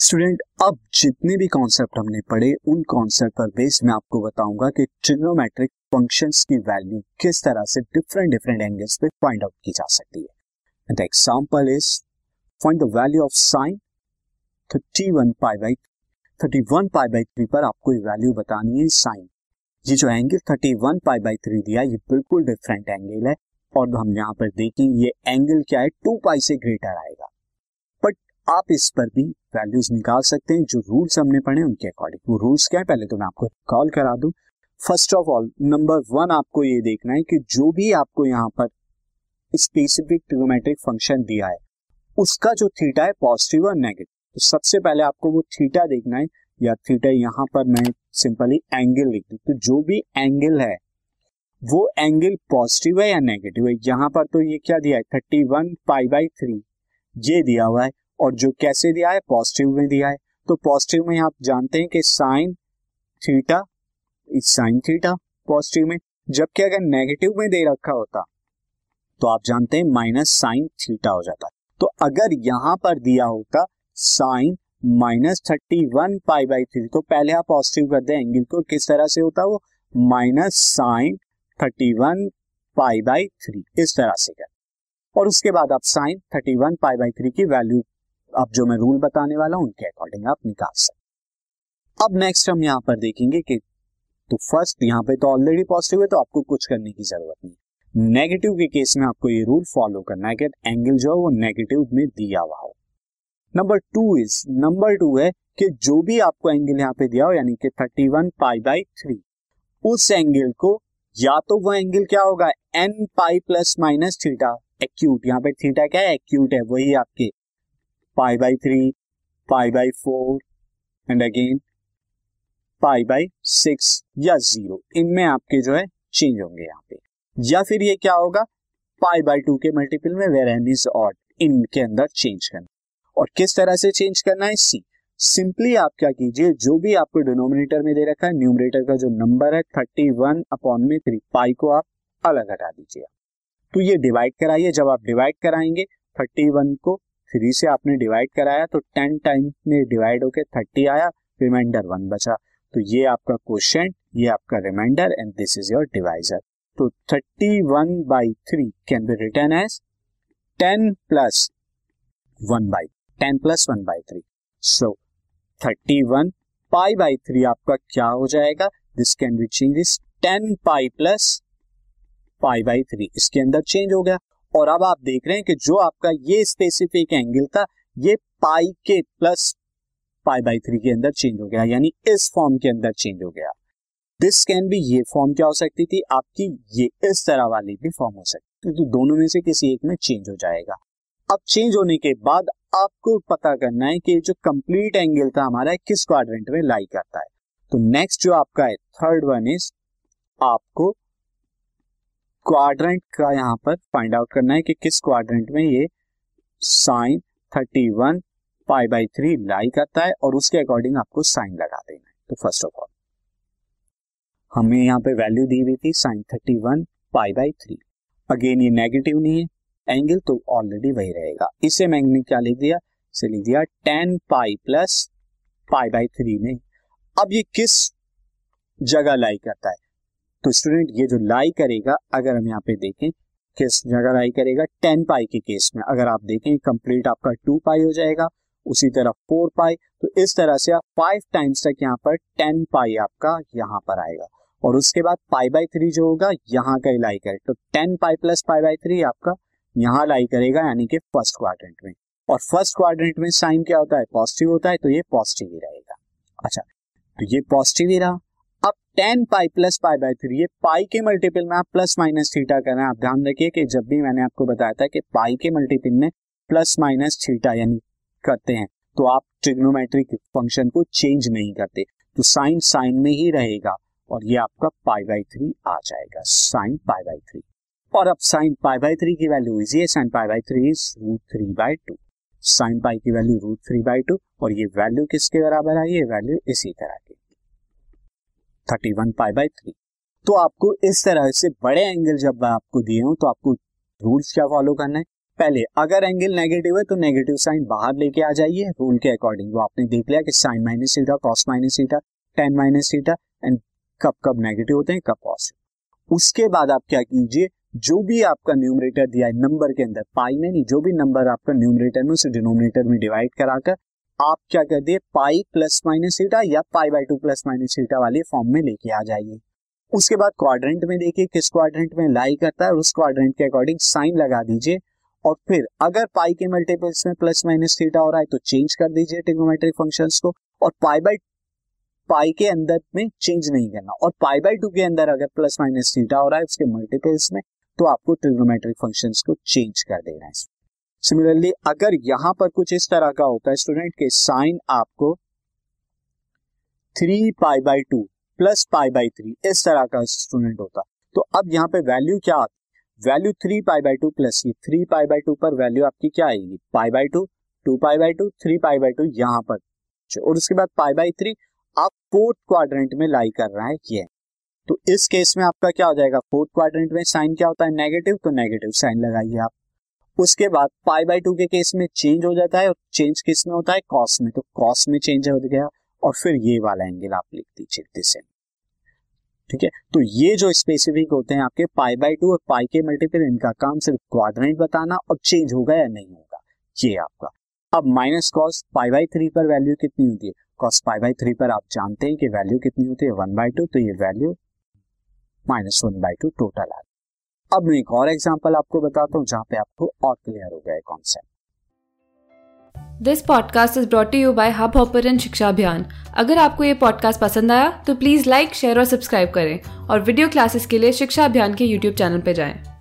Student अब जितने भी कॉन्सेप्ट हमने पढ़े, उन कॉन्सेप्ट पर बेस मैं आपको बताऊँगा कि ट्रिग्नोमेट्रिक फ़ंक्शंस की वैल्यू किस तरह से डिफरेंट डिफरेंट एंगल्स पे फाइंड आउट की जा सकती है। The example is find the value of sine 31 pi by 31 pi by 3 पर आपको ये वैल्यू बतानी है साइन ये जो एंगल 31 पाई बाई 3 दिया, ये बिल्कुल डिफरेंट एंगल है। और हम यहाँ पर देखेंगे, ये एंगल क्या है? टू पाई से ग्रेटर आएगा। आप इस पर भी वैल्यूज़ निकाल सकते हैं, जो रूल्स हमने पढ़े उनके अकॉर्डिंग वो रूल्स क्या है? पहले तो मैं आपको कॉल करा दूँ। First of all number one आपको ये देखना है कि जो भी आपको यहाँ पर स्पेसिफिक ट्रिगोमेट्रिक फ़ंक्शन दिया है, उसका जो थीटा है पॉजिटिव और नेगेटिव तो सबसे पहले आपको वो थीटा देखना है, या थीटा यहाँ पर मैं सिंपली एंगल लिख दू। तो जो भी एंगल है, वो एंगल पॉजिटिव है या नेगेटिव है? यहाँ पर तो ये क्या दिया है? Thirty one pi by three ये दिया हुआ है। और जो कैसे दिया है पॉजिटिव में दिया है। तो पॉजिटिव में आप जानते हैं कि sine theta sine theta positive में, जबकि अगर नेगेटिव में दे रखा होता तो आप जानते हैं माइनस साइन थीटा हो जाता। तो अगर यहाँ पर दिया होता sine minus thirty one pi by three तो पहले आप पॉजिटिव कर दे एंगल को किस तरह से होता वो? Minus sine thirty one pi by three इस तरह से कर। और उसके बाद आप sine thirty one pi by three की वैल्यू अब जो मैं रूल बताने वाला हूँ, उनके अकॉर्डिंग आप निकाल सकते अब नेक्स्ट हम यहाँ पर देखेंगे कि तो फ़र्स्ट यहाँ पे तो ऑलरेडी पॉजिटिव है तो आपको कुछ करने की ज़रूरत नहीं नेगेटिव के केस में आपको ये रूल फॉलो करना है कि एंगल जो है वो नेगेटिव में दिया हुआ हो। Number two is number two है कि जो भी आपको एंगल यहाँ पे दिया हो, यानी कि thirty one pi by three उस एंगल को या तो वो एंगल क्या होगा n pi plus minus theta acute यहाँ पे थीटा क्या है एक्यूट है, वही आपके pi by three pi by four and again pi by six या ज़ीरो इनमें आपके जो है चेंज होंगे यहाँ पे। या फिर ये क्या होगा? पाई बाई टू के मल्टीपल में वेर एन इज़ ऑड इनके अंदर चेंज करना। और किस तरह से चेंज करना है? सी सिंपली आप क्या कीजिए, जो भी आपको डिनोमिनेटर में दे रखा है न्यूमरेटर का जो नंबर है थर्टी वन अपॉन में थ्री पाई को आप अलग हटा दीजिए तो ये डिवाइड कराइए, जब आप डिवाइड कराएँगे थर्टी वन को थ्री से आपने डिवाइड कराया तो टेन टाइम में डिवाइड होके थर्टी आया रिमाइंडर वन बचा। तो ये आपका क्वेश्चन ये आपका remainder and this is your divisor तो thirty one by three can be written as ten plus one by ten plus one by three so thirty one pi by three आपका क्या हो जाएगा? This can be change is ten pi plus pi by three इसके अंदर change हो गया। और अब आप देख रहे हैं कि जो आपका ये स्पेसिफिक एंगल था, ये पाई के प्लस पाई बाई थ्री के अंदर चेंज हो गया, यानी इस फॉर्म के अंदर चेंज हो गया। दिस कैन बी ये फॉर्म क्या हो सकती थी? आपकी ये इस तरह वाली भी फॉर्म हो सकती थी। तो दोनों में से किसी एक में चेंज हो जाएगा। अब चेंज होने के बाद आपको पता करना है कि जो कंप्लीट एंगल था हमारा किस क्वाड्रेंट में लाई करता है। तो नेक्स्ट जो आपका है थर्ड वन इज़ आपको क्वाड्रेंट का यहाँ पर फाइंड आउट करना है कि किस क्वाड्रेंट में ये sine thirty one pi by three lie करता है और उसके अकॉर्डिंग आपको साइन लगा देना है। तो फ़र्स्ट ऑफ़ ऑल हमें यहाँ पे वैल्यू दी हुई थी sine thirty one pi by three again ये नेगेटिव नहीं है। एंगल तो ऑलरेडी वही रहेगा। इसे मैंने क्या लिख दिया? इसे लिख दिया ten pi plus pi by three में। अब ये किस जगह लाई करता है? तो स्टूडेंट ये जो लाई करेगा, अगर हम यहाँ पे देखें, किस जगह लाई करेगा? टेन पाई के केस में। अगर आप देखें कंप्लीट आपका टू पाई हो जाएगा, उसी तरह फोर पाई। तो इस तरह से आप फाइव टाइम्स तक यहाँ पर टेन पाई आपका यहाँ पर आएगा। और उसके बाद पाई बाई थ्री जो होगा, यहाँ का लाई करे। तो ten pi plus pi by three आपका यहाँ लाई करेगा, यानी कि फ़र्स्ट क्वाड्रेंट में। और फ़र्स्ट क्वाड्रेंट में साइन क्या होता है? पॉजिटिव होता है तो ये पॉजिटिव ही रहेगा। अच्छा तो ये पॉजिटिव ही रहा। Ten pi plus pi by three ये पाई के मल्टीपल में आप प्लस माइनस थीटा करना है आप ध्यान रखिए कि जब भी मैंने आपको बताया था कि पाई के मल्टीपल में प्लस माइनस थीटा यानी करते हैं तो आप ट्रिग्नोमेट्रिक फ़ंक्शन को चेंज नहीं करते। तो साइन साइन में ही रहेगा और ये आपका पाई बाई थ्री आ जाएगा। साइन पाई बाई थ्री और अब साइन पाई बाई थ्री की वैल्यू इजी है sine pi by three is root three by two sine pi की value root three by two और ये वैल्यू किसके बराबर आई? ये वैल्यू इसी तरह की। Thirty one pi by three तो आपको इस तरह से बड़े एंगल जब आपको दिए हो तो आपको रूल्स क्या फॉलो करना है? पहले, अगर एंगल नेगेटिव है तो नेगेटिव साइन बाहर लेके आ जाइए रूल के अकॉर्डिंग वो आपने देख लिया कि sine minus theta cos minus theta tan minus theta and कब कब नेगेटिव होते हैं, कब पॉजिटिव उसके बाद आप क्या कीजिए, जो भी आपका न्यूमरेटर दिया है नंबर के अंदर पाई में नहीं, जो भी नंबर आपका न्यूमरेटर में, उसे डिनोमिनेटर में डिवाइड कराकर आप क्या कर दिए पाई प्लस माइनस सीटा या pi by two plus minus theta वाले फॉर्म में लेके आ जाइए। उसके बाद क्वाड्रेंट में देखिए किस क्वाड्रेंट में लाई करता है, उस क्वाड्रेंट के अकॉर्डिंग साइन लगा दीजिए। और फिर अगर पाई के मल्टीपल्स में प्लस माइनस थीटा हो रहा है तो चेंज कर दीजिए टिग्नोमेट्रिक फ़ंक्शंस को। और पाई बाई पाई के अंदर में चेंज नहीं करना। और पाई बाई टू के अंदर अगर प्लस माइनस थीटा हो रहा है, उसके मल्टीपल्स में तो आपको ट्रिग्नोमेट्रिक फ़ंक्शंस को चेंज कर देना है। सिमिलरली अगर यहाँ पर कुछ इस तरह का होता है स्टूडेंट के साइन आपको three pi by two plus pi by three इस तरह का स्टूडेंट होता तो अब यहाँ पे वैल्यू क्या आती value three pi by two plus की थ्री पाई बाई टू पर वैल्यू आपकी क्या आएगी? Pi by two two pi by two three pi by two यहाँ पर। और उसके बाद पाई बाई थ्री आप फोर्थ क्वाड्रेंट में लाई कर रहा है, ये। तो इस केस में आपका क्या हो जाएगा? फोर्थ क्वाड्रेंट में साइन क्या होता है? नेगेटिव तो नेगेटिव साइन लगाइए आप। उसके बाद पाई बाई टू के केस में चेंज हो जाता है और चेंज किसमें होता है? कॉस में। तो कॉस में चेंज हो गया और फिर ये वाला एंगल आप लिख दीजिए दिस। एंगल ठीक है? तो ये जो स्पेसिफिक होते हैं आपके पाई बाई टू और पाई के मल्टीपल इनका काम सिर्फ़ क्वाड्रेंट बताना और चेंज होगा या नहीं होगा। ये आपका। अब minus cos pi by three पर वैल्यू कितनी होती है? कॉस पाई बाई थ्री पर आप जानते हैं कि वैल्यू कितनी होती है? वन बाई टू तो ये value minus one by two total आ अब मैं एक और एग्ज़ाम्पल आपको बताता हूँ जहाँ पे आपको और क्लियर हो गया concept this podcast is brought you by Hubhopper Shiksha Abhiyan अगर आपको ये पॉडकास्ट पसंद आया तो प्लीज़ लाइक शेयर और सब्सक्राइब करें और वीडियो क्लासेस के लिए शिक्षा अभियान के यूट्यूब चैनल पर जाएँ।